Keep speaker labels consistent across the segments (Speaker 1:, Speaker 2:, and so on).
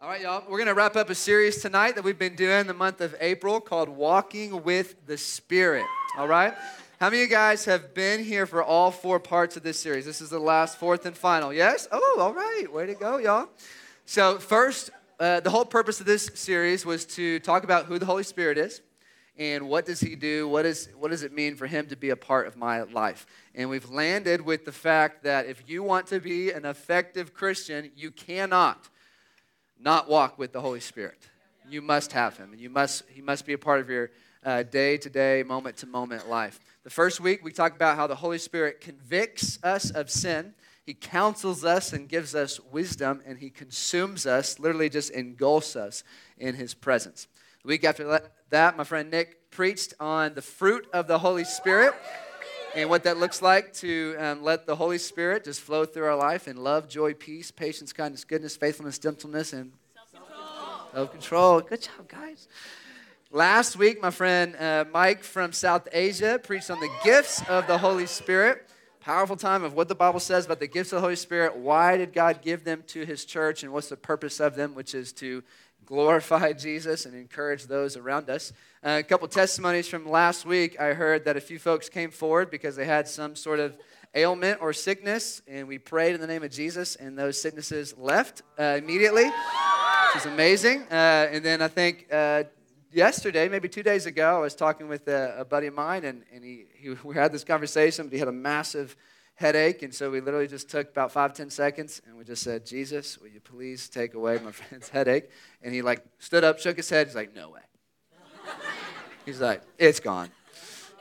Speaker 1: All right, y'all. We're going to wrap up a series tonight that we've been doing the month of April called Walking with the Spirit. All right? How many of you guys have been here for all four parts of this series? This is the last, fourth, and final. Yes? Oh, all right. Way to go, y'all. So, first, uh, the whole purpose of this series was to talk about who the Holy Spirit is and what does he do? What, is, what does it mean for him to be a part of my life? And we've landed with the fact that if you want to be an effective Christian, you cannot not walk with the Holy Spirit. You must have him, and you must, he must be a part of your uh, day to day, moment to moment life. The first week, we talked about how the Holy Spirit convicts us of sin. He counsels us and gives us wisdom, and He consumes us, literally just engulfs us in His presence. The week after that, my friend Nick preached on the fruit of the Holy Spirit and what that looks like to um, let the Holy Spirit just flow through our life in love, joy, peace, patience, kindness, goodness, faithfulness, gentleness, and self control. Good job, guys. Last week, my friend uh, Mike from South Asia preached on the gifts of the Holy Spirit. Powerful time of what the Bible says about the gifts of the Holy Spirit. Why did God give them to his church, and what's the purpose of them, which is to glorify Jesus and encourage those around us. A couple testimonies from last week. I heard that a few folks came forward because they had some sort of ailment or sickness, and we prayed in the name of Jesus, and those sicknesses left uh, immediately, which is amazing. Uh, and then I think uh, yesterday, maybe two days ago, I was talking with a, a buddy of mine, and, and he, he, we had this conversation, but he had a massive headache. And so we literally just took about five, ten seconds and we just said, Jesus, will you please take away my friend's headache? And he like stood up, shook his head. He's like, no way. He's like, it's gone.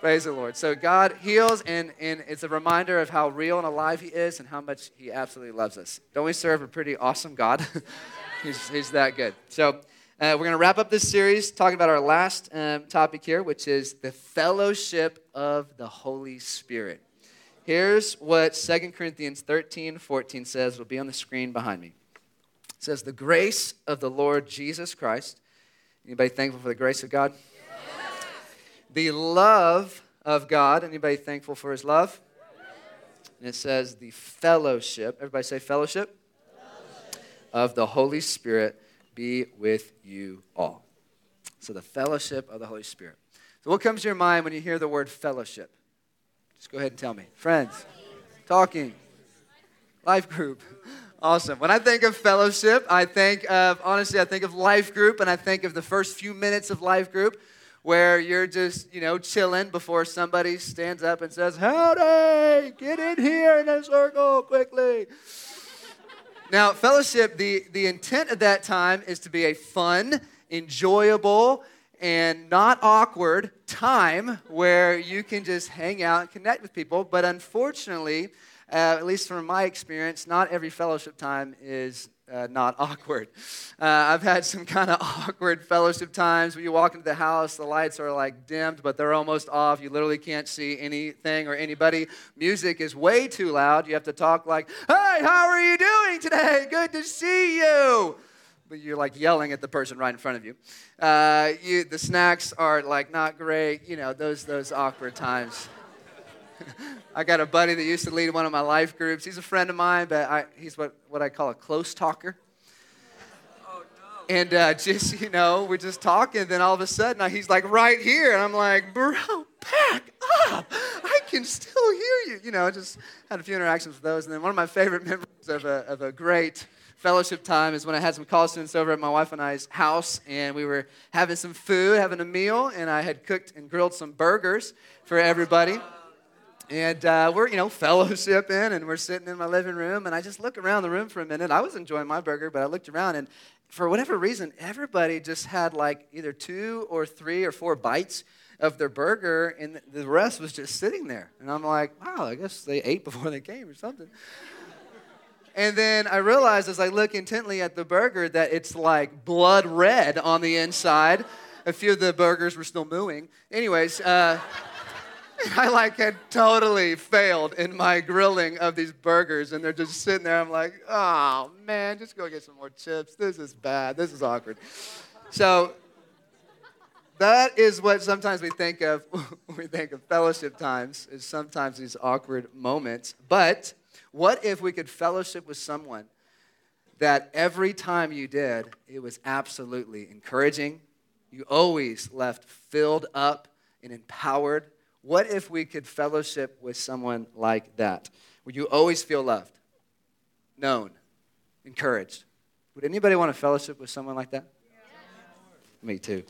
Speaker 1: Praise the Lord. So God heals, and, and it's a reminder of how real and alive He is and how much He absolutely loves us. Don't we serve a pretty awesome God? he's, he's that good. So uh, we're going to wrap up this series talking about our last um, topic here, which is the fellowship of the Holy Spirit. Here's what 2 Corinthians 13, 14 says. It'll be on the screen behind me. It says, The grace of the Lord Jesus Christ. Anybody thankful for the grace of God? The love of God. Anybody thankful for his love? And it says, The fellowship. Everybody say fellowship. fellowship. Of the Holy Spirit be with you all. So, the fellowship of the Holy Spirit. So, what comes to your mind when you hear the word fellowship? Just go ahead and tell me. Friends, talking, life group. Awesome. When I think of fellowship, I think of, honestly, I think of life group and I think of the first few minutes of life group where you're just, you know, chilling before somebody stands up and says, Howdy, get in here in a circle quickly. now, fellowship, the, the intent of that time is to be a fun, enjoyable, and not awkward time where you can just hang out and connect with people. But unfortunately, uh, at least from my experience, not every fellowship time is uh, not awkward. Uh, I've had some kind of awkward fellowship times where you walk into the house, the lights are like dimmed, but they're almost off. You literally can't see anything or anybody. Music is way too loud. You have to talk like, hey, how are you doing today? Good to see you but you're like yelling at the person right in front of you. Uh, you the snacks are like not great. You know those those awkward times. I got a buddy that used to lead one of my life groups. He's a friend of mine, but I, he's what, what I call a close talker. And uh, just, you know, we're just talking, then all of a sudden he's like right here. And I'm like, bro, back up. I can still hear you. You know, just had a few interactions with those. And then one of my favorite memories of a, of a great fellowship time is when I had some college students over at my wife and I's house, and we were having some food, having a meal, and I had cooked and grilled some burgers for everybody. And uh, we're, you know, fellowshipping, and we're sitting in my living room, and I just look around the room for a minute. I was enjoying my burger, but I looked around, and for whatever reason, everybody just had like either two or three or four bites of their burger, and the rest was just sitting there. And I'm like, wow, I guess they ate before they came or something. And then I realized as I look intently at the burger that it's like blood red on the inside. A few of the burgers were still mooing. Anyways, uh, I like had totally failed in my grilling of these burgers, and they're just sitting there. I'm like, oh man, just go get some more chips. This is bad. This is awkward. So that is what sometimes we think of when we think of fellowship times, is sometimes these awkward moments. But what if we could fellowship with someone that every time you did, it was absolutely encouraging. You always left filled up and empowered. What if we could fellowship with someone like that? Where you always feel loved, known, encouraged. Would anybody want to fellowship with someone like that? Me too.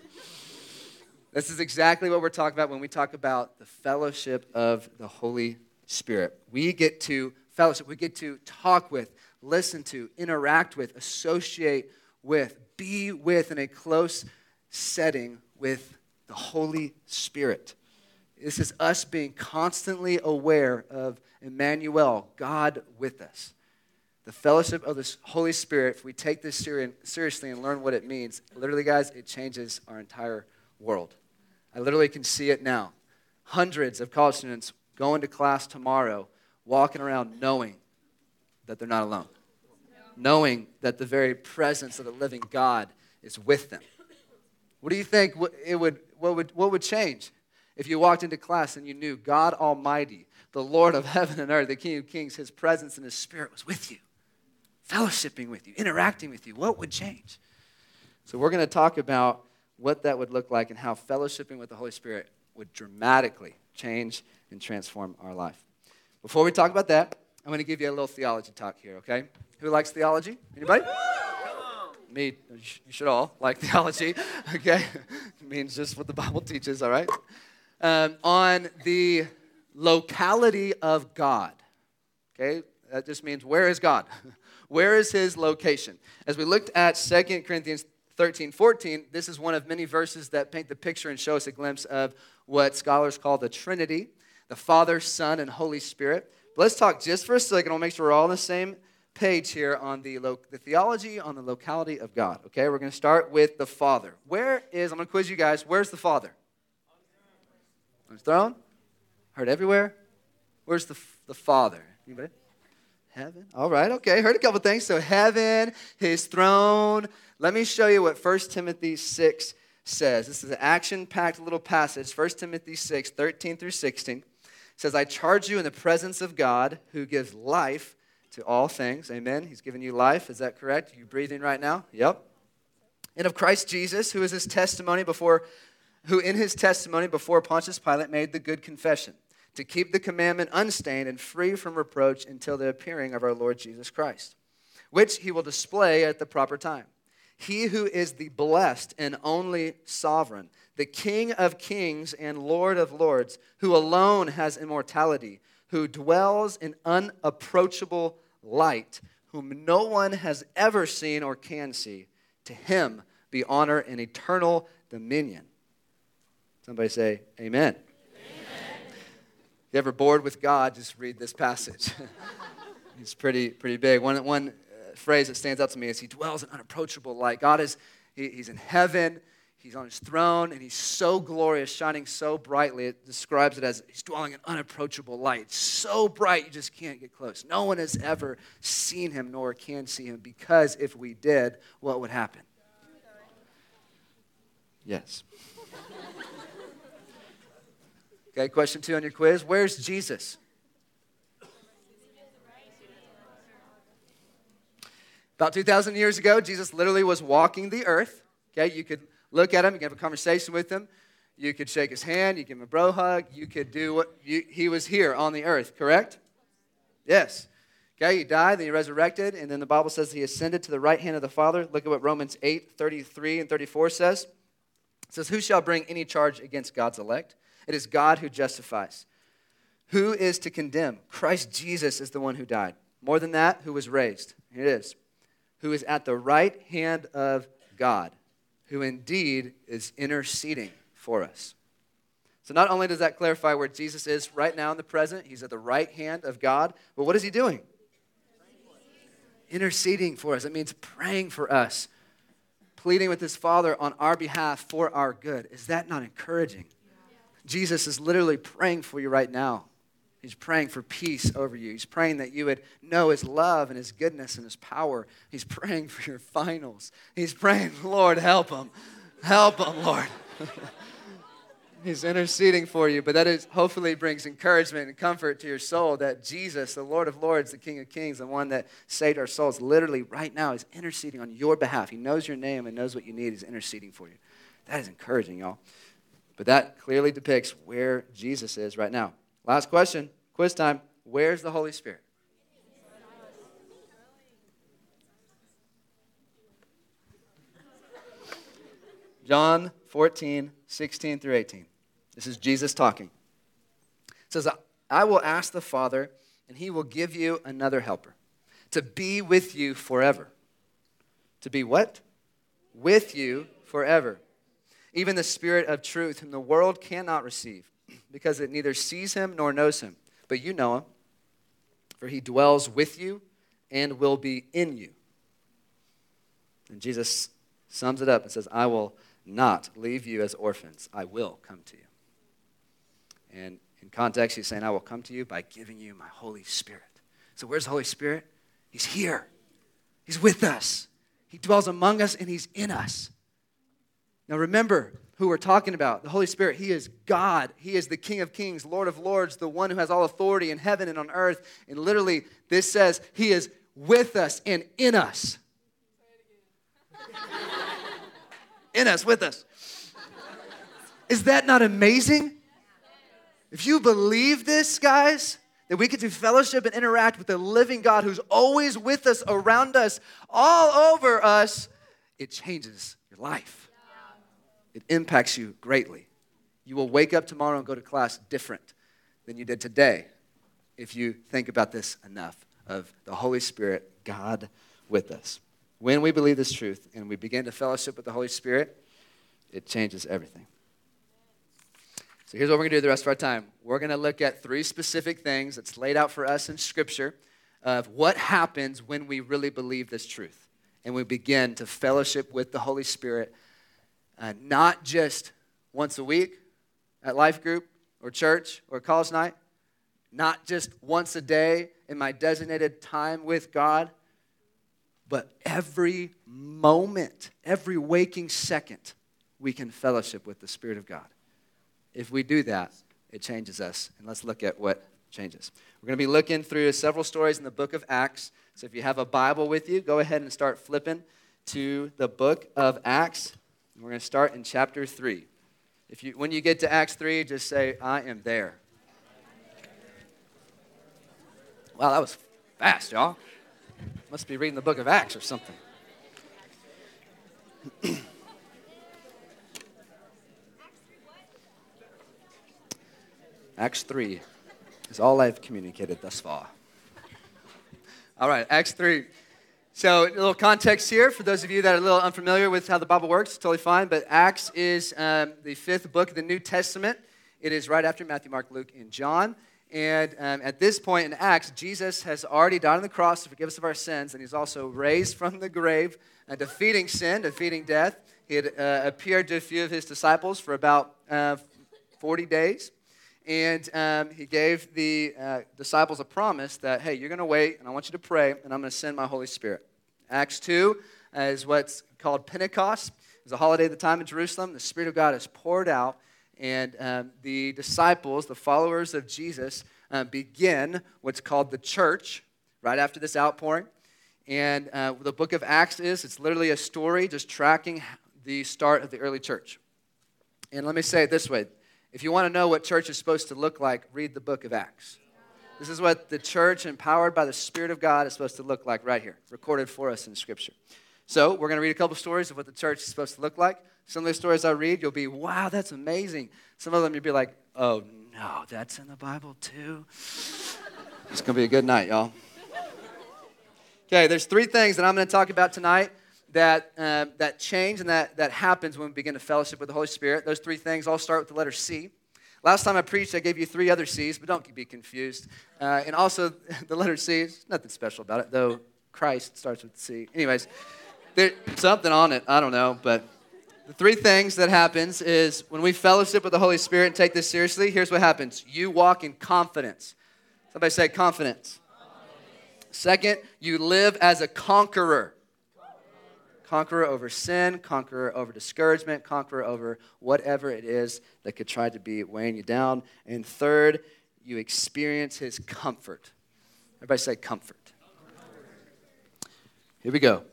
Speaker 1: This is exactly what we're talking about when we talk about the fellowship of the Holy Spirit. We get to fellowship, we get to talk with, listen to, interact with, associate with, be with in a close setting with the Holy Spirit. This is us being constantly aware of Emmanuel, God with us. The fellowship of the Holy Spirit, if we take this seriously and learn what it means, literally, guys, it changes our entire world. I literally can see it now. Hundreds of college students going to class tomorrow, walking around knowing that they're not alone, knowing that the very presence of the living God is with them. What do you think it would, what, would, what would change if you walked into class and you knew God Almighty, the Lord of heaven and earth, the King of kings, His presence and His Spirit was with you, fellowshipping with you, interacting with you? What would change? So, we're going to talk about what that would look like and how fellowshipping with the Holy Spirit would dramatically change and transform our life. Before we talk about that, I'm going to give you a little theology talk here, okay? Who likes theology? Anybody? Me, you should all like theology, okay? it means just what the Bible teaches, all right? Um, on the locality of God, okay? That just means where is God? where is his location? As we looked at 2 Corinthians 13, 14, this is one of many verses that paint the picture and show us a glimpse of what scholars call the Trinity the Father, Son, and Holy Spirit. But let's talk just for a second. I'll make sure we're all on the same page here on the, lo- the theology on the locality of God. Okay, we're going to start with the Father. Where is, I'm going to quiz you guys, where's the Father? His throne? Heard everywhere? Where's the, the Father? Anybody? Heaven. All right, okay. Heard a couple things. So, heaven, his throne. Let me show you what 1 Timothy 6 says. This is an action packed little passage, 1 Timothy 6, 13 through 16 says, I charge you in the presence of God who gives life to all things. Amen. He's given you life. Is that correct? Are you breathing right now? Yep. And of Christ Jesus, who is his testimony before, who in his testimony before Pontius Pilate made the good confession to keep the commandment unstained and free from reproach until the appearing of our Lord Jesus Christ, which he will display at the proper time. He who is the blessed and only sovereign the King of kings and Lord of lords, who alone has immortality, who dwells in unapproachable light, whom no one has ever seen or can see. To him be honor and eternal dominion. Somebody say, Amen. Amen. You ever bored with God, just read this passage. it's pretty, pretty big. One, one uh, phrase that stands out to me is He dwells in unapproachable light. God is, he, He's in heaven. He's on his throne and he's so glorious, shining so brightly. It describes it as he's dwelling in unapproachable light. So bright you just can't get close. No one has ever seen him nor can see him because if we did, what would happen? Yes. Okay, question two on your quiz. Where's Jesus? About 2,000 years ago, Jesus literally was walking the earth. Okay, you could look at him, you could have a conversation with him. You could shake his hand, you give him a bro hug, you could do what you, he was here on the earth, correct? Yes. Okay, he died, then he resurrected, and then the Bible says he ascended to the right hand of the Father. Look at what Romans 8, 33 and 34 says. It says, Who shall bring any charge against God's elect? It is God who justifies. Who is to condemn? Christ Jesus is the one who died. More than that, who was raised. Here it is. Who is at the right hand of God who indeed is interceding for us. So, not only does that clarify where Jesus is right now in the present, he's at the right hand of God, but what is he doing? Interceding for us. It means praying for us, pleading with his Father on our behalf for our good. Is that not encouraging? Jesus is literally praying for you right now. He's praying for peace over you. He's praying that you would know His love and His goodness and His power. He's praying for your finals. He's praying, Lord, help him. Help him, Lord. He's interceding for you, but that is hopefully brings encouragement and comfort to your soul that Jesus, the Lord of Lords, the King of Kings, the one that saved our souls, literally right now is interceding on your behalf. He knows your name and knows what you need. He's interceding for you. That is encouraging, y'all. But that clearly depicts where Jesus is right now. Last question, quiz time. Where's the Holy Spirit? John 14, 16 through 18. This is Jesus talking. It says, I will ask the Father, and he will give you another helper to be with you forever. To be what? With you forever. Even the Spirit of truth, whom the world cannot receive, because it neither sees him nor knows him. But you know him, for he dwells with you and will be in you. And Jesus sums it up and says, I will not leave you as orphans. I will come to you. And in context, he's saying, I will come to you by giving you my Holy Spirit. So, where's the Holy Spirit? He's here, He's with us. He dwells among us and He's in us. Now, remember who we're talking about the Holy Spirit. He is God, He is the King of Kings, Lord of Lords, the one who has all authority in heaven and on earth. And literally, this says He is with us and in us. in us, with us. Is that not amazing? If you believe this, guys, that we get to fellowship and interact with the living God who's always with us, around us, all over us, it changes your life. It impacts you greatly. You will wake up tomorrow and go to class different than you did today if you think about this enough of the Holy Spirit, God with us. When we believe this truth and we begin to fellowship with the Holy Spirit, it changes everything. So here's what we're going to do the rest of our time. We're going to look at three specific things that's laid out for us in Scripture of what happens when we really believe this truth and we begin to fellowship with the Holy Spirit, uh, not just once a week at life group or church or college night, not just once a day in my designated time with God, but every moment, every waking second, we can fellowship with the Spirit of God. If we do that, it changes us. And let's look at what changes. We're going to be looking through several stories in the book of Acts. So if you have a Bible with you, go ahead and start flipping to the book of Acts. We're going to start in chapter 3. If you, when you get to Acts 3, just say, I am there. Wow, that was fast, y'all. Must be reading the book of Acts or something. Acts 3 is all I've communicated thus far. All right, Acts 3. So, a little context here for those of you that are a little unfamiliar with how the Bible works, totally fine. But Acts is um, the fifth book of the New Testament. It is right after Matthew, Mark, Luke, and John. And um, at this point in Acts, Jesus has already died on the cross to forgive us of our sins, and he's also raised from the grave, uh, defeating sin, defeating death. He had uh, appeared to a few of his disciples for about uh, 40 days. And um, he gave the uh, disciples a promise that, hey, you're going to wait, and I want you to pray, and I'm going to send my Holy Spirit. Acts 2 is what's called Pentecost. It's a holiday at the time in Jerusalem. The Spirit of God is poured out, and um, the disciples, the followers of Jesus, uh, begin what's called the church right after this outpouring. And uh, the book of Acts is, it's literally a story just tracking the start of the early church. And let me say it this way if you want to know what church is supposed to look like, read the book of Acts. This is what the church, empowered by the Spirit of God, is supposed to look like right here, recorded for us in Scripture. So, we're going to read a couple stories of what the church is supposed to look like. Some of the stories I read, you'll be, wow, that's amazing. Some of them, you'll be like, oh, no, that's in the Bible too. it's going to be a good night, y'all. Okay, there's three things that I'm going to talk about tonight that, uh, that change and that, that happens when we begin to fellowship with the Holy Spirit. Those three things all start with the letter C. Last time I preached, I gave you three other C's, but don't be confused. Uh, and also, the letter C, is nothing special about it, though Christ starts with C. Anyways, there's something on it. I don't know, but the three things that happens is when we fellowship with the Holy Spirit and take this seriously, here's what happens. You walk in confidence. Somebody say confidence. confidence. Second, you live as a conqueror conqueror over sin, conqueror over discouragement, conqueror over whatever it is that could try to be weighing you down. And third, you experience his comfort. Everybody say comfort. Here we go.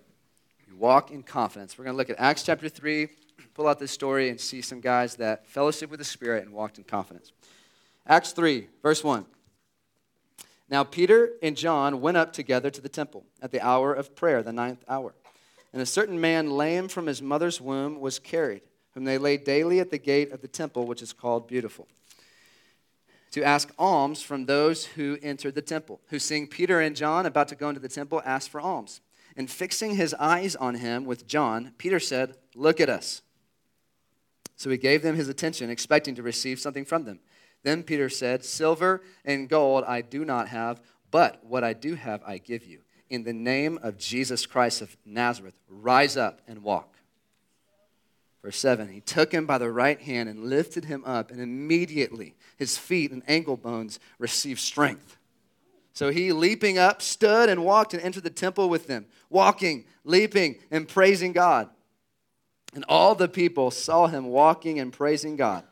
Speaker 1: You walk in confidence. We're going to look at Acts chapter 3, pull out this story, and see some guys that fellowship with the Spirit and walked in confidence. Acts 3, verse 1. Now, Peter and John went up together to the temple at the hour of prayer, the ninth hour. And a certain man, lame from his mother's womb, was carried, whom they laid daily at the gate of the temple, which is called Beautiful, to ask alms from those who entered the temple, who, seeing Peter and John about to go into the temple, asked for alms. And fixing his eyes on him with John, Peter said, Look at us. So he gave them his attention, expecting to receive something from them. Then Peter said, Silver and gold I do not have, but what I do have I give you. In the name of Jesus Christ of Nazareth, rise up and walk. Verse 7 He took him by the right hand and lifted him up, and immediately his feet and ankle bones received strength. So he, leaping up, stood and walked and entered the temple with them, walking, leaping, and praising God. And all the people saw him walking and praising God.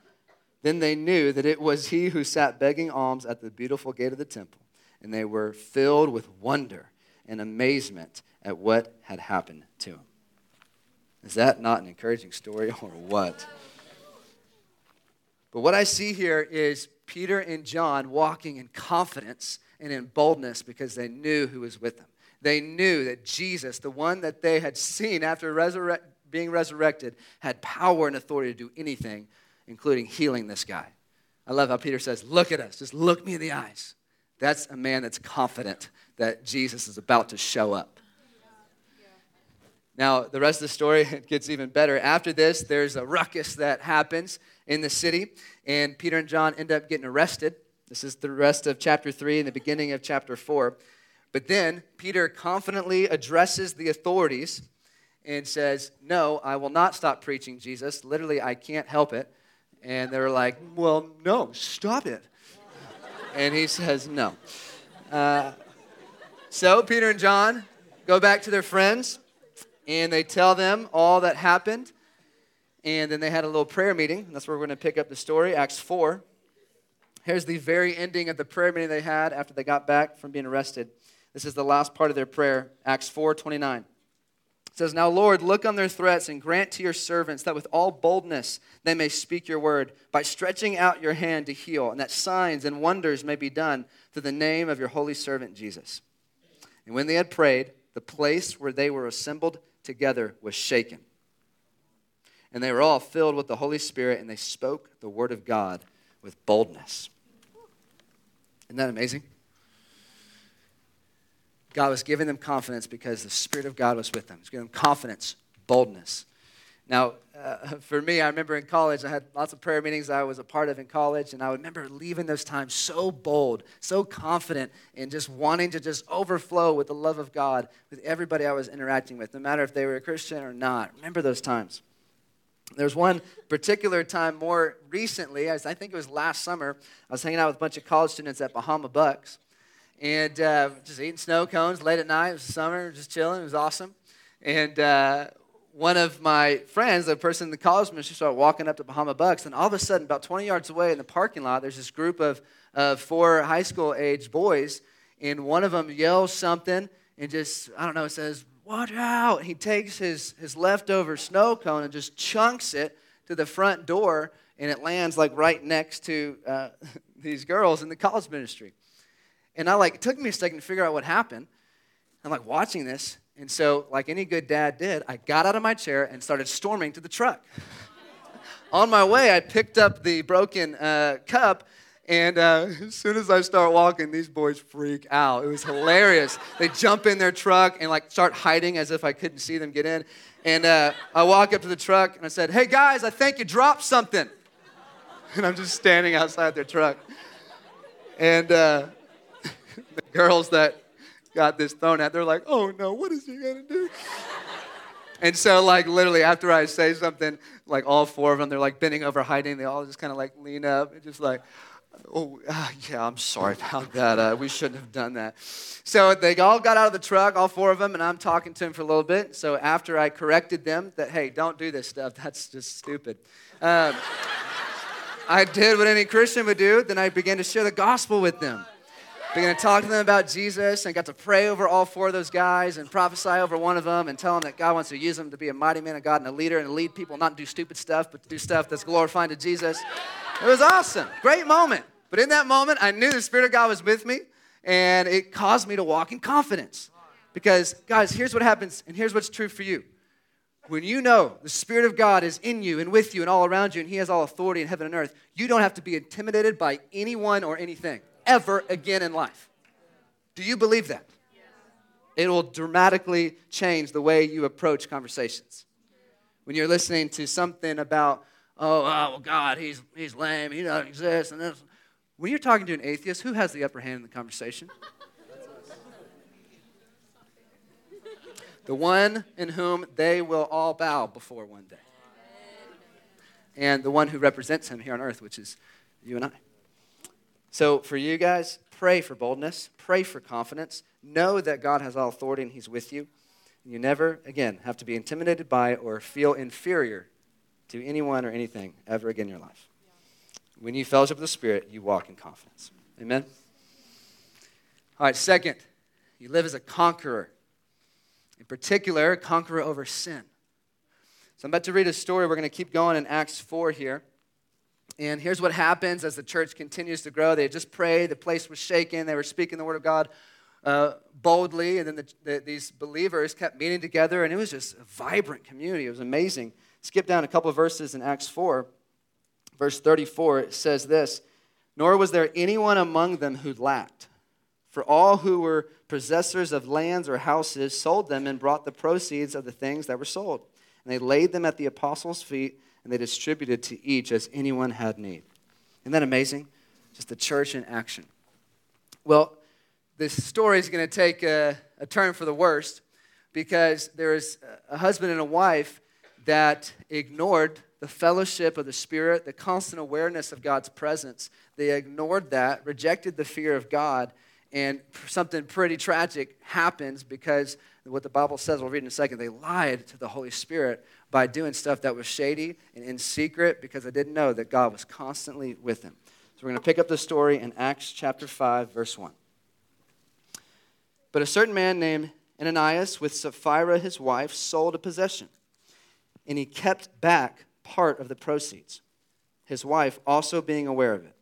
Speaker 1: Then they knew that it was he who sat begging alms at the beautiful gate of the temple, and they were filled with wonder and amazement at what had happened to him. Is that not an encouraging story or what? But what I see here is Peter and John walking in confidence and in boldness because they knew who was with them. They knew that Jesus, the one that they had seen after being resurrected, had power and authority to do anything including healing this guy. I love how Peter says, Look at us, just look me in the eyes. That's a man that's confident that Jesus is about to show up. Now, the rest of the story gets even better. After this, there's a ruckus that happens in the city, and Peter and John end up getting arrested. This is the rest of chapter 3 and the beginning of chapter 4. But then Peter confidently addresses the authorities and says, No, I will not stop preaching Jesus. Literally, I can't help it. And they're like, Well, no, stop it. And he says, No. Uh, so Peter and John go back to their friends and they tell them all that happened. And then they had a little prayer meeting. That's where we're going to pick up the story, Acts 4. Here's the very ending of the prayer meeting they had after they got back from being arrested. This is the last part of their prayer, Acts 4 29. It says, Now, Lord, look on their threats and grant to your servants that with all boldness they may speak your word by stretching out your hand to heal, and that signs and wonders may be done through the name of your holy servant Jesus. And when they had prayed, the place where they were assembled together was shaken. And they were all filled with the Holy Spirit, and they spoke the word of God with boldness. Isn't that amazing? God was giving them confidence because the Spirit of God was with them. He was giving them confidence, boldness. Now, uh, for me, I remember in college, I had lots of prayer meetings I was a part of in college, and I remember leaving those times so bold, so confident, and just wanting to just overflow with the love of God with everybody I was interacting with, no matter if they were a Christian or not. Remember those times. There's one particular time more recently, I think it was last summer, I was hanging out with a bunch of college students at Bahama Bucks and uh, just eating snow cones late at night. It was summer, just chilling. It was awesome. And uh, one of my friends, a person in the college ministry, started walking up to Bahama Bucks, and all of a sudden, about 20 yards away in the parking lot, there's this group of, of four high school age boys, and one of them yells something and just, I don't know, says, Watch out! He takes his, his leftover snow cone and just chunks it to the front door, and it lands like right next to uh, these girls in the college ministry. And I like, it took me a second to figure out what happened. I'm like watching this. And so, like any good dad did, I got out of my chair and started storming to the truck. On my way, I picked up the broken uh, cup. And uh, as soon as I start walking, these boys freak out. It was hilarious. they jump in their truck and like start hiding as if I couldn't see them get in. And uh, I walk up to the truck and I said, "Hey guys, I think you dropped something." And I'm just standing outside their truck. And uh, the girls that got this thrown at, they're like, oh no, what is he gonna do? and so, like, literally, after I say something, like, all four of them, they're like bending over, hiding. They all just kind of like lean up and just like, Oh, uh, yeah, I'm sorry about that. Uh, we shouldn't have done that. So they all got out of the truck, all four of them, and I'm talking to them for a little bit. So after I corrected them that, hey, don't do this stuff, that's just stupid. Um, I did what any Christian would do. Then I began to share the gospel with them. Began to talk to them about Jesus and got to pray over all four of those guys and prophesy over one of them and tell them that God wants to use them to be a mighty man of God and a leader and lead people not to do stupid stuff, but to do stuff that's glorifying to Jesus. It was awesome. Great moment. But in that moment, I knew the Spirit of God was with me and it caused me to walk in confidence. Because, guys, here's what happens, and here's what's true for you. When you know the Spirit of God is in you and with you and all around you, and He has all authority in heaven and earth, you don't have to be intimidated by anyone or anything ever again in life. Do you believe that? It will dramatically change the way you approach conversations. When you're listening to something about, oh, oh God, he's, he's lame, he doesn't exist, and this. When you're talking to an atheist, who has the upper hand in the conversation? the one in whom they will all bow before one day. And the one who represents him here on earth, which is you and I. So, for you guys, pray for boldness, pray for confidence. Know that God has all authority and He's with you. You never, again, have to be intimidated by or feel inferior to anyone or anything ever again in your life. When you fellowship with the Spirit, you walk in confidence. Amen? All right, second, you live as a conqueror. In particular, a conqueror over sin. So I'm about to read a story. We're going to keep going in Acts 4 here. And here's what happens as the church continues to grow. They just prayed, the place was shaken, they were speaking the word of God uh, boldly, and then the, the, these believers kept meeting together, and it was just a vibrant community. It was amazing. Skip down a couple verses in Acts 4, verse 34, it says this Nor was there anyone among them who lacked. For all who were possessors of lands or houses sold them and brought the proceeds of the things that were sold. And they laid them at the apostles' feet and they distributed to each as anyone had need. Isn't that amazing? Just the church in action. Well, this story is going to take a, a turn for the worst because there is a husband and a wife that ignored the fellowship of the Spirit, the constant awareness of God's presence. They ignored that, rejected the fear of God, and something pretty tragic happens because what the Bible says, we'll read in a second, they lied to the Holy Spirit by doing stuff that was shady and in secret because they didn't know that God was constantly with them. So we're going to pick up the story in Acts chapter 5, verse 1. But a certain man named Ananias, with Sapphira his wife, sold a possession, and he kept back part of the proceeds, his wife also being aware of it,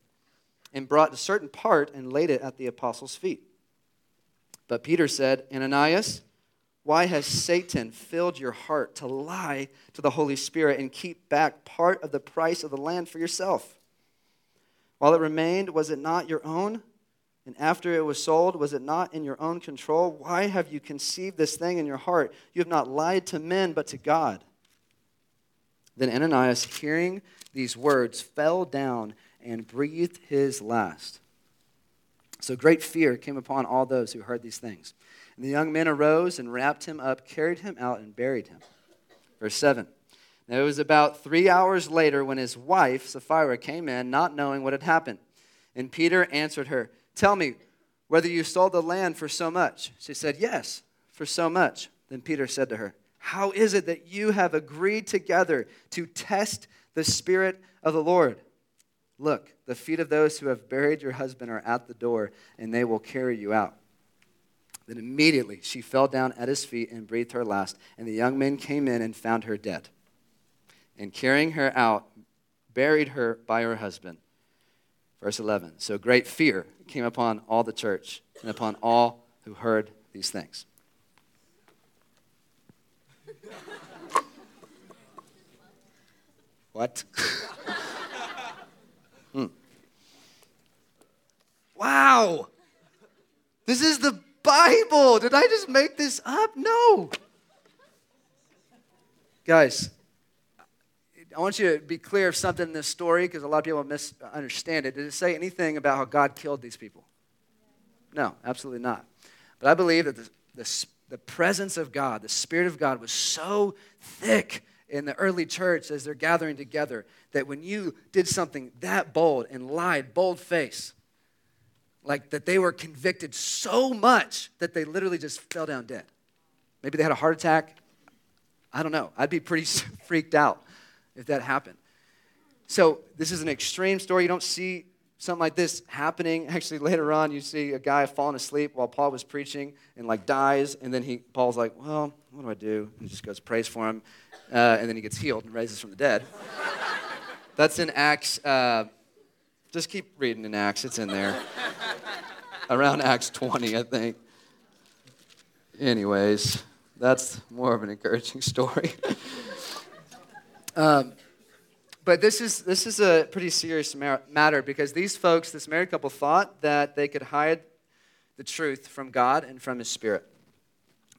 Speaker 1: and brought a certain part and laid it at the apostles' feet. But Peter said, Ananias, why has Satan filled your heart to lie to the Holy Spirit and keep back part of the price of the land for yourself? While it remained, was it not your own? And after it was sold, was it not in your own control? Why have you conceived this thing in your heart? You have not lied to men, but to God. Then Ananias, hearing these words, fell down and breathed his last. So great fear came upon all those who heard these things. And the young men arose and wrapped him up, carried him out, and buried him. Verse 7. Now it was about three hours later when his wife, Sapphira, came in, not knowing what had happened. And Peter answered her, Tell me whether you sold the land for so much. She said, Yes, for so much. Then Peter said to her, How is it that you have agreed together to test the Spirit of the Lord? Look, the feet of those who have buried your husband are at the door, and they will carry you out. Then immediately she fell down at his feet and breathed her last. And the young men came in and found her dead. And carrying her out, buried her by her husband. Verse 11. So great fear came upon all the church and upon all who heard these things. what? hmm. Wow. This is the Bible. Did I just make this up? No. Guys, I want you to be clear of something in this story because a lot of people misunderstand it. Did it say anything about how God killed these people? No, absolutely not. But I believe that the, the, the presence of God, the Spirit of God, was so thick in the early church as they're gathering together that when you did something that bold and lied, bold face, like that they were convicted so much that they literally just fell down dead. Maybe they had a heart attack. I don't know. I'd be pretty freaked out if that happened. So, this is an extreme story. You don't see something like this happening. Actually, later on, you see a guy falling asleep while Paul was preaching and like dies. And then he, Paul's like, Well, what do I do? And he just goes, prays for him. Uh, and then he gets healed and raises from the dead. That's in Acts. Uh, just keep reading in Acts, it's in there. Around Acts 20, I think. Anyways, that's more of an encouraging story. um, but this is, this is a pretty serious matter because these folks, this married couple, thought that they could hide the truth from God and from His Spirit.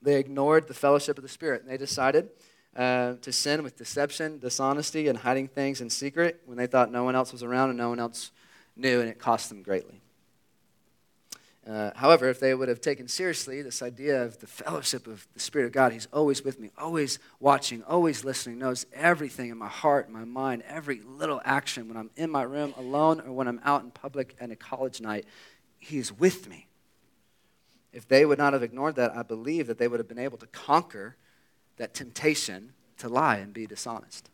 Speaker 1: They ignored the fellowship of the Spirit and they decided uh, to sin with deception, dishonesty, and hiding things in secret when they thought no one else was around and no one else knew, and it cost them greatly. Uh, however, if they would have taken seriously this idea of the fellowship of the Spirit of God, He's always with me, always watching, always listening, knows everything in my heart, my mind, every little action when I'm in my room alone or when I'm out in public at a college night, He's with me. If they would not have ignored that, I believe that they would have been able to conquer that temptation to lie and be dishonest.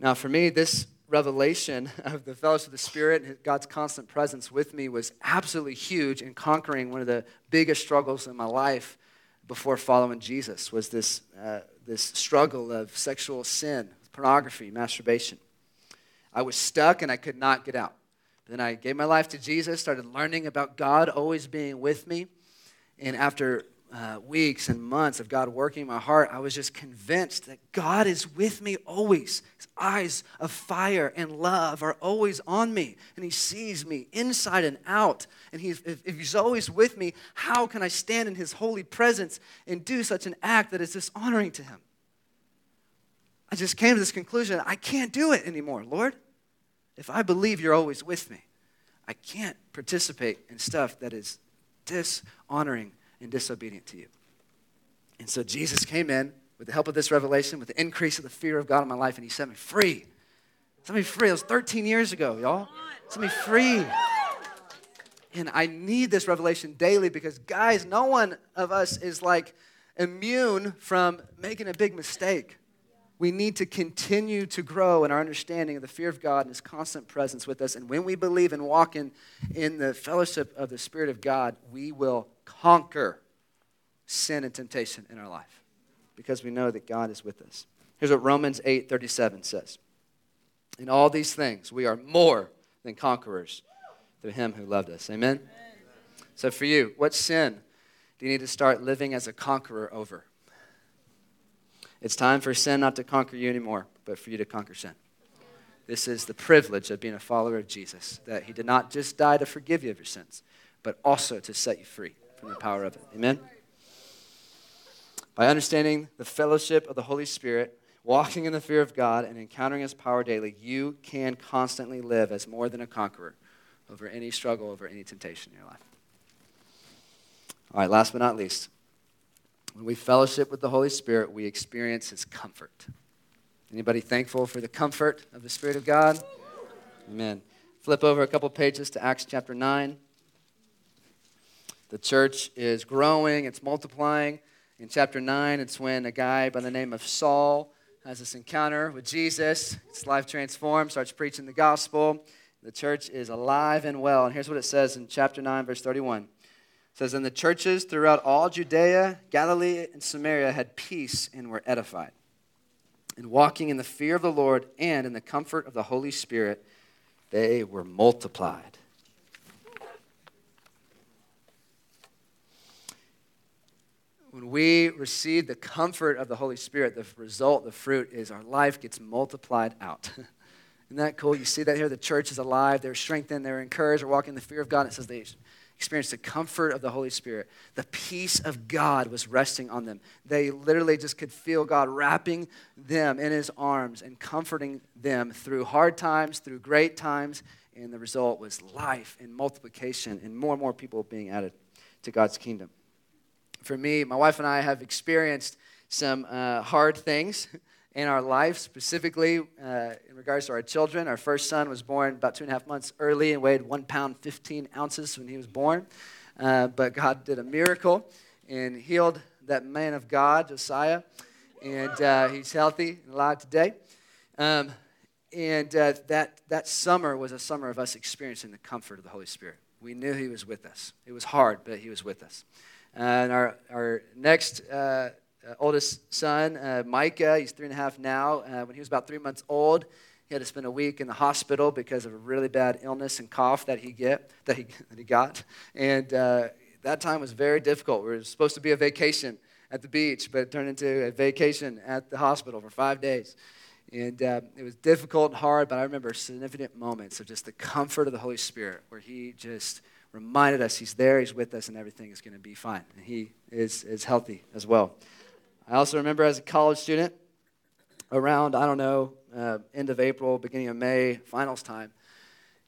Speaker 1: Now, for me, this revelation of the fellowship of the Spirit and God's constant presence with me was absolutely huge in conquering one of the biggest struggles in my life before following Jesus was this, uh, this struggle of sexual sin, pornography, masturbation. I was stuck and I could not get out. Then I gave my life to Jesus, started learning about God always being with me. And after uh, weeks and months of God working my heart, I was just convinced that God is with me always. His eyes of fire and love are always on me, and He sees me inside and out. And he's, if, if He's always with me, how can I stand in His holy presence and do such an act that is dishonoring to Him? I just came to this conclusion I can't do it anymore, Lord. If I believe you're always with me, I can't participate in stuff that is dishonoring and disobedient to you. And so Jesus came in with the help of this revelation, with the increase of the fear of God in my life, and he set me free. Set me free. It was 13 years ago, y'all. Set me free. And I need this revelation daily because, guys, no one of us is like immune from making a big mistake. We need to continue to grow in our understanding of the fear of God and His constant presence with us. And when we believe and walk in, in the fellowship of the Spirit of God, we will conquer sin and temptation in our life because we know that God is with us. Here's what Romans 8 37 says In all these things, we are more than conquerors through Him who loved us. Amen? Amen? So, for you, what sin do you need to start living as a conqueror over? It's time for sin not to conquer you anymore, but for you to conquer sin. This is the privilege of being a follower of Jesus, that He did not just die to forgive you of your sins, but also to set you free from the power of it. Amen? By understanding the fellowship of the Holy Spirit, walking in the fear of God, and encountering His power daily, you can constantly live as more than a conqueror over any struggle, over any temptation in your life. All right, last but not least, when we fellowship with the Holy Spirit, we experience His comfort. Anybody thankful for the comfort of the Spirit of God? Amen. Flip over a couple pages to Acts chapter 9. The church is growing, it's multiplying. In chapter 9, it's when a guy by the name of Saul has this encounter with Jesus. His life transformed, starts preaching the gospel. The church is alive and well. And here's what it says in chapter 9, verse 31. It says, And the churches throughout all Judea, Galilee, and Samaria had peace and were edified. And walking in the fear of the Lord and in the comfort of the Holy Spirit, they were multiplied. When we receive the comfort of the Holy Spirit, the result, the fruit is our life gets multiplied out. Isn't that cool? You see that here? The church is alive. They're strengthened. They're encouraged. They're walking in the fear of God. It says they experienced the comfort of the Holy Spirit. The peace of God was resting on them. They literally just could feel God wrapping them in his arms and comforting them through hard times, through great times. And the result was life and multiplication and more and more people being added to God's kingdom for me, my wife and I have experienced some uh, hard things in our life, specifically uh, in regards to our children. Our first son was born about two and a half months early and weighed one pound, 15 ounces when he was born. Uh, but God did a miracle and healed that man of God, Josiah, and uh, he's healthy and alive today. Um, and uh, that, that summer was a summer of us experiencing the comfort of the Holy Spirit. We knew He was with us. It was hard, but He was with us. And our, our next uh, uh, oldest son, uh, Micah, he's three and a half now. Uh, when he was about three months old, he had to spend a week in the hospital because of a really bad illness and cough that he get that he that he got, and uh, that time was very difficult. We were supposed to be a vacation at the beach, but it turned into a vacation at the hospital for five days. And uh, it was difficult and hard, but I remember significant moments of just the comfort of the Holy Spirit where He just reminded us He's there, He's with us, and everything is going to be fine. And He is, is healthy as well. I also remember as a college student, around, I don't know, uh, end of April, beginning of May, finals time,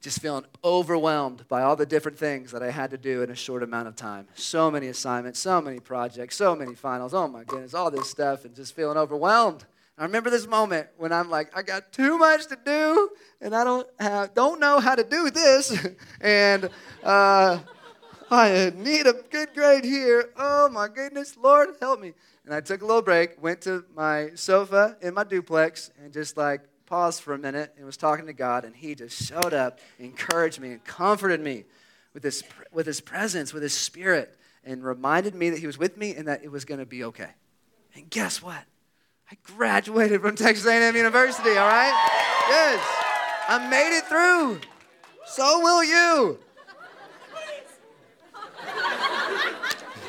Speaker 1: just feeling overwhelmed by all the different things that I had to do in a short amount of time. So many assignments, so many projects, so many finals. Oh my goodness, all this stuff, and just feeling overwhelmed. I remember this moment when I'm like, I got too much to do, and I don't have, don't know how to do this, and uh, I need a good grade here. Oh my goodness, Lord, help me. And I took a little break, went to my sofa in my duplex, and just like paused for a minute and was talking to God. And He just showed up, encouraged me, and comforted me with His, with his presence, with His Spirit, and reminded me that He was with me and that it was going to be okay. And guess what? I graduated from Texas A&M University, all right? Yes. I made it through. So will you.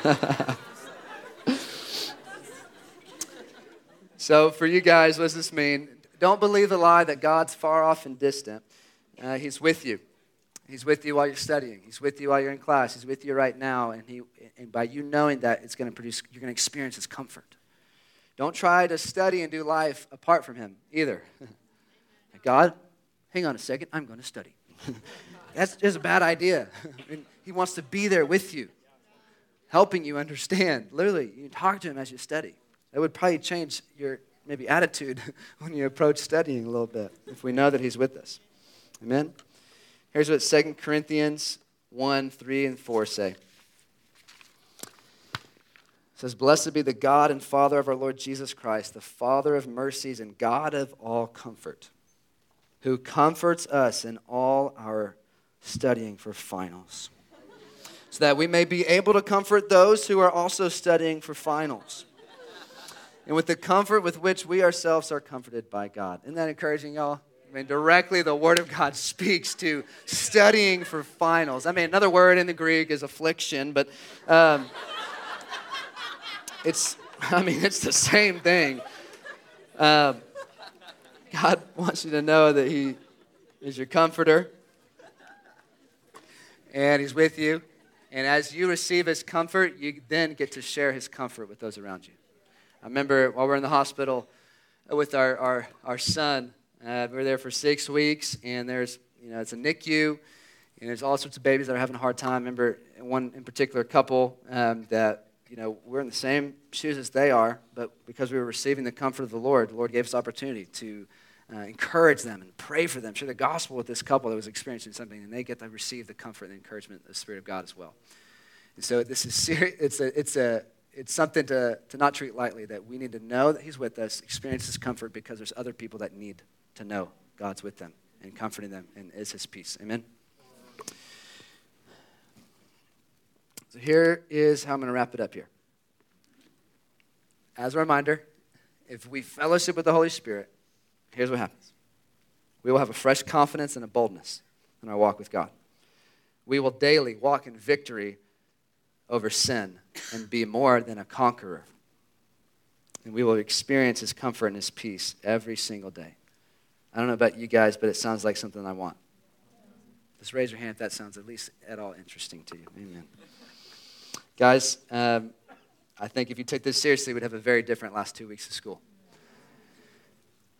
Speaker 1: So, for you guys, what does this mean? Don't believe the lie that God's far off and distant. Uh, he's with you. He's with you while you're studying. He's with you while you're in class. He's with you right now. And, he, and by you knowing that, it's going to produce, you're going to experience His comfort. Don't try to study and do life apart from Him either. God, hang on a second, I'm going to study. That's just a bad idea. He wants to be there with you, helping you understand. Literally, you talk to Him as you study. That would probably change your maybe attitude when you approach studying a little bit if we know that He's with us. Amen? Here's what 2 Corinthians 1 3 and 4 say. Says, Blessed be the God and Father of our Lord Jesus Christ, the Father of mercies and God of all comfort, who comforts us in all our studying for finals, so that we may be able to comfort those who are also studying for finals and with the comfort with which we ourselves are comforted by God. Isn't that encouraging, y'all? I mean, directly the Word of God speaks to studying for finals. I mean, another word in the Greek is affliction, but um, it's, I mean, it's the same thing. Um, God wants you to know that He is your comforter, and He's with you. And as you receive His comfort, you then get to share His comfort with those around you. I remember while we were in the hospital with our, our, our son, uh, we were there for six weeks, and there's, you know, it's a NICU, and there's all sorts of babies that are having a hard time. I remember one in particular couple um, that, you know, we're in the same shoes as they are, but because we were receiving the comfort of the Lord, the Lord gave us opportunity to uh, encourage them and pray for them, share the gospel with this couple that was experiencing something, and they get to receive the comfort and encouragement of the Spirit of God as well. And so this is serious. It's a, it's a, it's something to, to not treat lightly that we need to know that He's with us, experience His comfort because there's other people that need to know God's with them and comforting them and is His peace. Amen? So here is how I'm going to wrap it up here. As a reminder, if we fellowship with the Holy Spirit, here's what happens we will have a fresh confidence and a boldness in our walk with God. We will daily walk in victory over sin and be more than a conqueror. And we will experience his comfort and his peace every single day. I don't know about you guys, but it sounds like something I want. Just raise your hand if that sounds at least at all interesting to you. Amen. Guys, um, I think if you took this seriously, we'd have a very different last two weeks of school.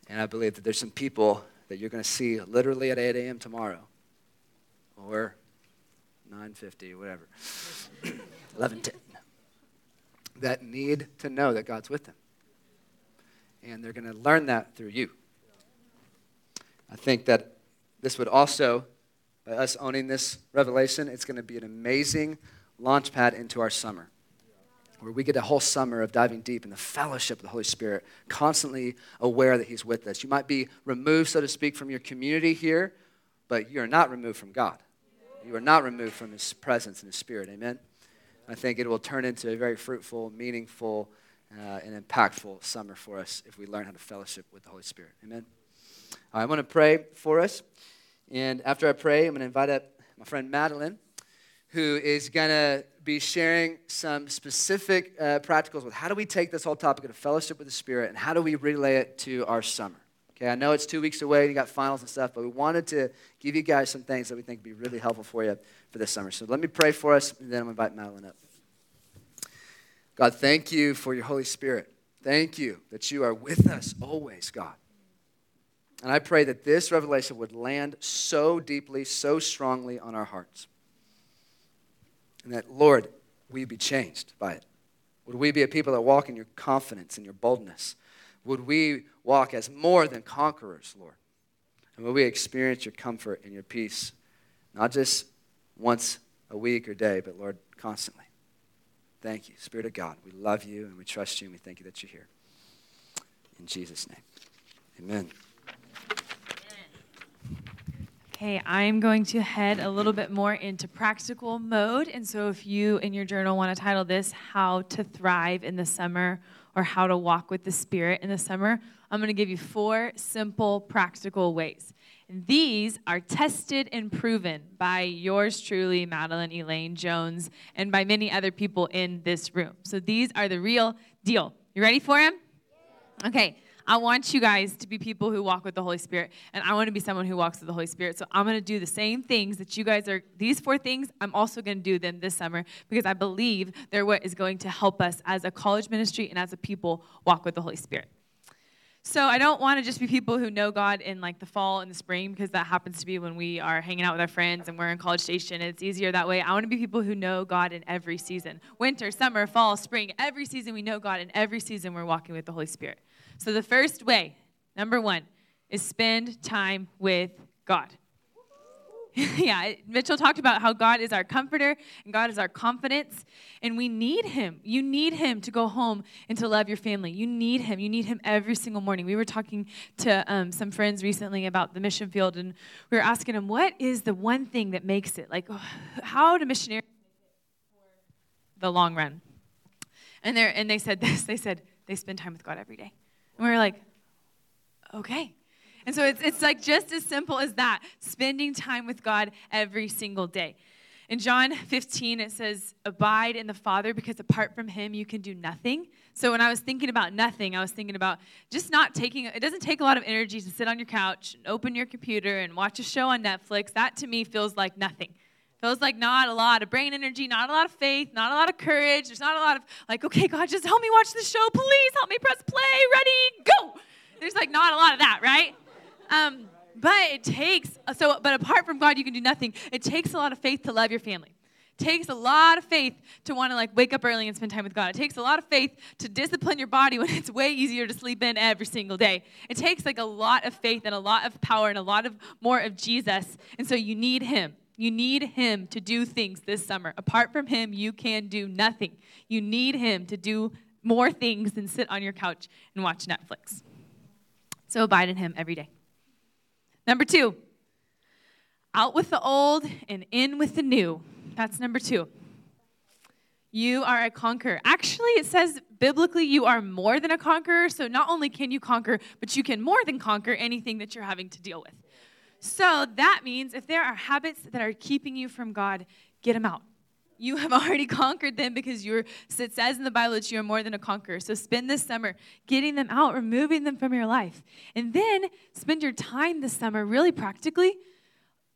Speaker 1: And I believe that there's some people that you're going to see literally at 8 a.m. tomorrow or 9.50, whatever. 11:10 that need to know that God's with them. and they're going to learn that through you. I think that this would also, by us owning this revelation, it's going to be an amazing launch pad into our summer where we get a whole summer of diving deep in the fellowship of the Holy Spirit, constantly aware that He's with us. You might be removed, so to speak, from your community here, but you're not removed from God. You are not removed from His presence and His Spirit. Amen? I think it will turn into a very fruitful, meaningful, uh, and impactful summer for us if we learn how to fellowship with the Holy Spirit. Amen? I want to pray for us. And after I pray, I'm going to invite up my friend Madeline, who is going to be sharing some specific uh, practicals with how do we take this whole topic of fellowship with the Spirit and how do we relay it to our summer. Okay, I know it's two weeks away and you got finals and stuff, but we wanted to give you guys some things that we think would be really helpful for you for this summer. So let me pray for us, and then I'm going to invite Madeline up. God, thank you for your Holy Spirit. Thank you that you are with us always, God. And I pray that this revelation would land so deeply, so strongly on our hearts. And that, Lord, we be changed by it. Would we be a people that walk in your confidence and your boldness? Would we walk as more than conquerors, Lord? And would we experience your comfort and your peace, not just once a week or day, but Lord, constantly? Thank you, Spirit of God. We love you and we trust you and we thank you that you're here. In Jesus' name, amen.
Speaker 2: Okay, I'm going to head a little bit more into practical mode. And so, if you in your journal want to title this, How to Thrive in the Summer or How to Walk with the Spirit in the Summer, I'm going to give you four simple, practical ways. These are tested and proven by yours truly, Madeline Elaine Jones, and by many other people in this room. So, these are the real deal. You ready for them? Okay. I want you guys to be people who walk with the Holy Spirit, and I want to be someone who walks with the Holy Spirit. So I'm going to do the same things that you guys are, these four things, I'm also going to do them this summer because I believe they're what is going to help us as a college ministry and as a people walk with the Holy Spirit. So I don't want to just be people who know God in like the fall and the spring because that happens to be when we are hanging out with our friends and we're in College Station. It's easier that way. I want to be people who know God in every season. Winter, summer, fall, spring, every season we know God and every season we're walking with the Holy Spirit. So, the first way, number one, is spend time with God. yeah, Mitchell talked about how God is our comforter and God is our confidence, and we need Him. You need Him to go home and to love your family. You need Him. You need Him every single morning. We were talking to um, some friends recently about the mission field, and we were asking them, what is the one thing that makes it? Like, how do missionaries for the long run? And, and they said this they said, they spend time with God every day. And we were like, okay. And so it's, it's like just as simple as that spending time with God every single day. In John 15, it says, Abide in the Father because apart from Him, you can do nothing. So when I was thinking about nothing, I was thinking about just not taking, it doesn't take a lot of energy to sit on your couch and open your computer and watch a show on Netflix. That to me feels like nothing. Feels like not a lot of brain energy, not a lot of faith, not a lot of courage. There's not a lot of, like, okay, God, just help me watch the show. Please help me press play. Ready, go. There's like not a lot of that, right? Um, but it takes, so, but apart from God, you can do nothing. It takes a lot of faith to love your family. Takes a lot of faith to want to like wake up early and spend time with God. It takes a lot of faith to discipline your body when it's way easier to sleep in every single day. It takes like a lot of faith and a lot of power and a lot of more of Jesus. And so you need him. You need him to do things this summer. Apart from him, you can do nothing. You need him to do more things than sit on your couch and watch Netflix. So abide in him every day. Number two, out with the old and in with the new. That's number two. You are a conqueror. Actually, it says biblically you are more than a conqueror. So not only can you conquer, but you can more than conquer anything that you're having to deal with. So that means if there are habits that are keeping you from God, get them out. You have already conquered them because you're, it says in the Bible that you are more than a conqueror. So spend this summer getting them out, removing them from your life. And then spend your time this summer really practically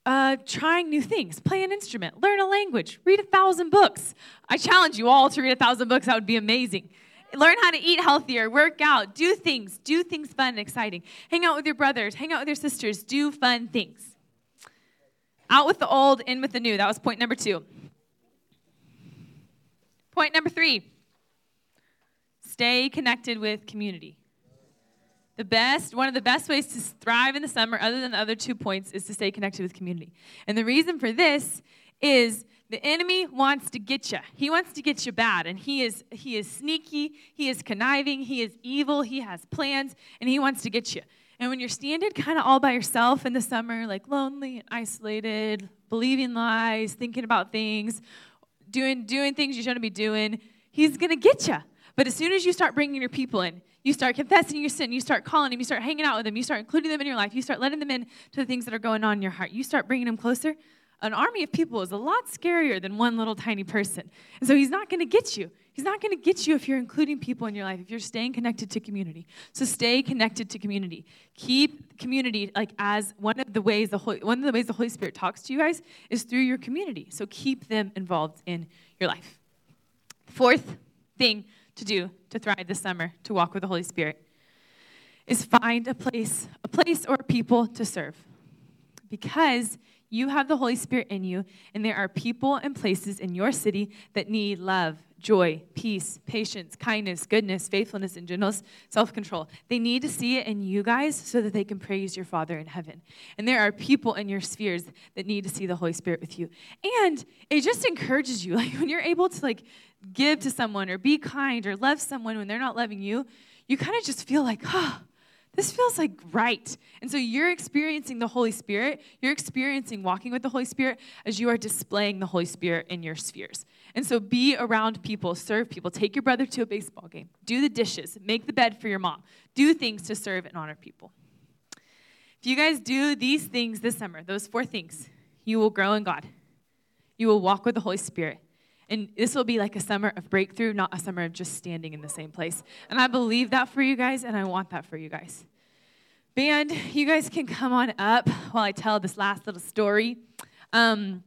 Speaker 2: uh, trying new things. Play an instrument, learn a language, read a thousand books. I challenge you all to read a thousand books. That would be amazing. Learn how to eat healthier, work out, do things, do things fun and exciting. Hang out with your brothers, hang out with your sisters, do fun things. Out with the old, in with the new. That was point number two. Point number three stay connected with community. the best, one of the best ways to thrive in the summer, other than the other two points, is to stay connected with community. And the reason for this is the enemy wants to get you. He wants to get you bad, and he is he is sneaky, he is conniving, he is evil, he has plans, and he wants to get you. And when you're standing kind of all by yourself in the summer, like lonely and isolated, believing lies, thinking about things, doing doing things you shouldn't be doing, he's gonna get you. But as soon as you start bringing your people in, you start confessing your sin, you start calling them, you start hanging out with them, you start including them in your life, you start letting them in to the things that are going on in your heart, you start bringing them closer. An army of people is a lot scarier than one little tiny person. And so he's not going to get you. He's not going to get you if you're including people in your life, if you're staying connected to community. So stay connected to community. Keep community like as one of the ways the Holy, one of the ways the Holy Spirit talks to you guys is through your community. So keep them involved in your life. Fourth thing to do to thrive this summer, to walk with the Holy Spirit, is find a place, a place or people to serve. Because you have the Holy Spirit in you, and there are people and places in your city that need love, joy, peace, patience, kindness, goodness, faithfulness, and gentleness, self control. They need to see it in you guys so that they can praise your Father in heaven. And there are people in your spheres that need to see the Holy Spirit with you. And it just encourages you. Like when you're able to like give to someone or be kind or love someone when they're not loving you, you kind of just feel like, oh, this feels like right. And so you're experiencing the Holy Spirit. You're experiencing walking with the Holy Spirit as you are displaying the Holy Spirit in your spheres. And so be around people, serve people. Take your brother to a baseball game, do the dishes, make the bed for your mom, do things to serve and honor people. If you guys do these things this summer, those four things, you will grow in God. You will walk with the Holy Spirit. And this will be like a summer of breakthrough, not a summer of just standing in the same place. And I believe that for you guys, and I want that for you guys. Band, you guys can come on up while I tell this last little story. Um,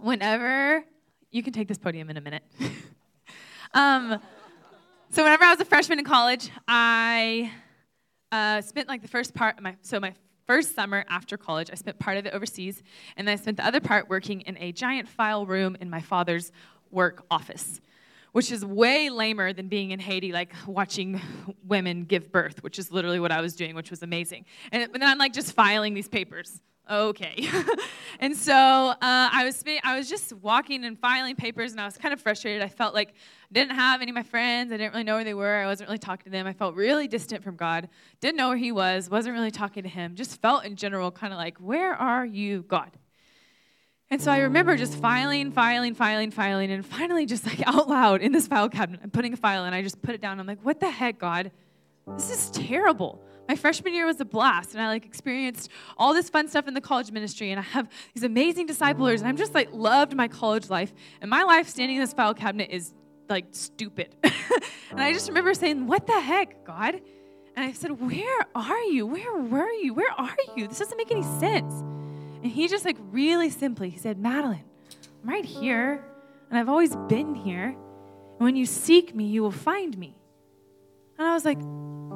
Speaker 2: whenever, you can take this podium in a minute. um, so, whenever I was a freshman in college, I uh, spent like the first part of my, so my first summer after college, I spent part of it overseas, and then I spent the other part working in a giant file room in my father's work office, which is way lamer than being in Haiti, like watching women give birth, which is literally what I was doing, which was amazing. And, and then I'm like just filing these papers. Okay. and so uh, I was I was just walking and filing papers, and I was kind of frustrated. I felt like I didn't have any of my friends. I didn't really know where they were. I wasn't really talking to them. I felt really distant from God. Didn't know where He was. Wasn't really talking to Him. Just felt in general kind of like, where are you, God? And so I remember just filing, filing, filing, filing, and finally just like out loud in this file cabinet, I'm putting a file and I just put it down. I'm like, what the heck, God? This is terrible. My freshman year was a blast, and I like experienced all this fun stuff in the college ministry, and I have these amazing disciplers, and I'm just like loved my college life. And my life standing in this file cabinet is like stupid. and I just remember saying, What the heck, God? And I said, Where are you? Where were you? Where are you? This doesn't make any sense. And he just like really simply, he said, Madeline, I'm right here, and I've always been here. And when you seek me, you will find me. And I was like,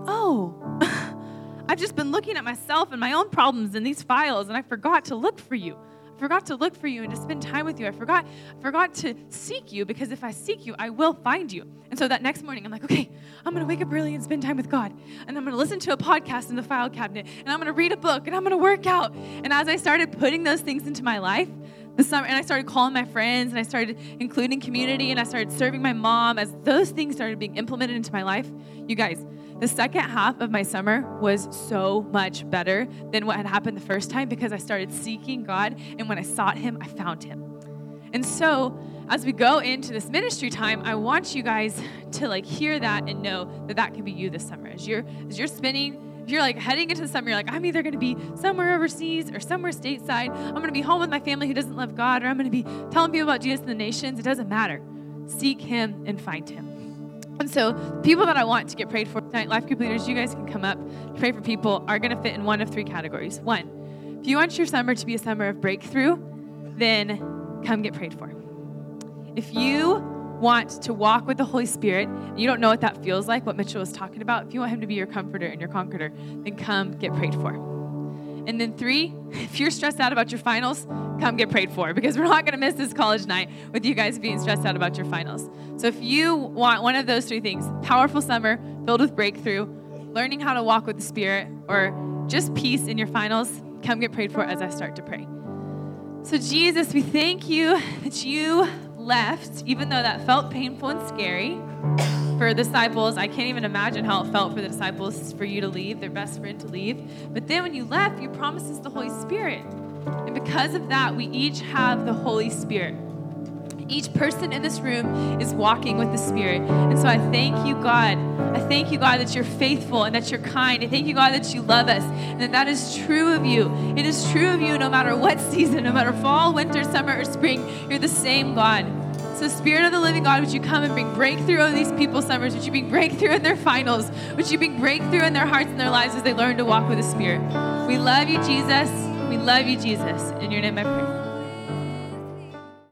Speaker 2: oh, I've just been looking at myself and my own problems in these files, and I forgot to look for you forgot to look for you and to spend time with you. I forgot, forgot to seek you because if I seek you, I will find you. And so that next morning, I'm like, okay, I'm gonna wake up early and spend time with God. And I'm gonna listen to a podcast in the file cabinet, and I'm gonna read a book, and I'm gonna work out. And as I started putting those things into my life, the summer, and I started calling my friends, and I started including community, and I started serving my mom. As those things started being implemented into my life, you guys, the second half of my summer was so much better than what had happened the first time because I started seeking God, and when I sought Him, I found Him. And so, as we go into this ministry time, I want you guys to like hear that and know that that can be you this summer. As you're as you're spending, if you're like heading into the summer, you're like, I'm either going to be somewhere overseas or somewhere stateside. I'm going to be home with my family who doesn't love God, or I'm going to be telling people about Jesus in the nations. It doesn't matter. Seek Him and find Him. And so, people that I want to get prayed for tonight, life group leaders, you guys can come up, pray for people, are going to fit in one of three categories. One, if you want your summer to be a summer of breakthrough, then come get prayed for. If you want to walk with the Holy Spirit, you don't know what that feels like, what Mitchell was talking about, if you want Him to be your comforter and your conqueror, then come get prayed for. And then three, if you're stressed out about your finals, come get prayed for because we're not going to miss this college night with you guys being stressed out about your finals. So if you want one of those three things, powerful summer filled with breakthrough, learning how to walk with the Spirit or just peace in your finals, come get prayed for as I start to pray. So, Jesus, we thank you that you left, even though that felt painful and scary for the disciples. I can't even imagine how it felt for the disciples for you to leave, their best friend to leave. But then when you left, you promised us the Holy Spirit. And because of that, we each have the Holy Spirit. Each person in this room is walking with the Spirit. And so I thank you, God. I thank you, God, that you're faithful and that you're kind. I thank you, God, that you love us and that that is true of you. It is true of you no matter what season, no matter fall, winter, summer, or spring. You're the same God. So, Spirit of the living God, would you come and bring breakthrough over these people's summers? Would you bring breakthrough in their finals? Would you bring breakthrough in their hearts and their lives as they learn to walk with the Spirit? We love you, Jesus. We love you, Jesus. In your name I pray.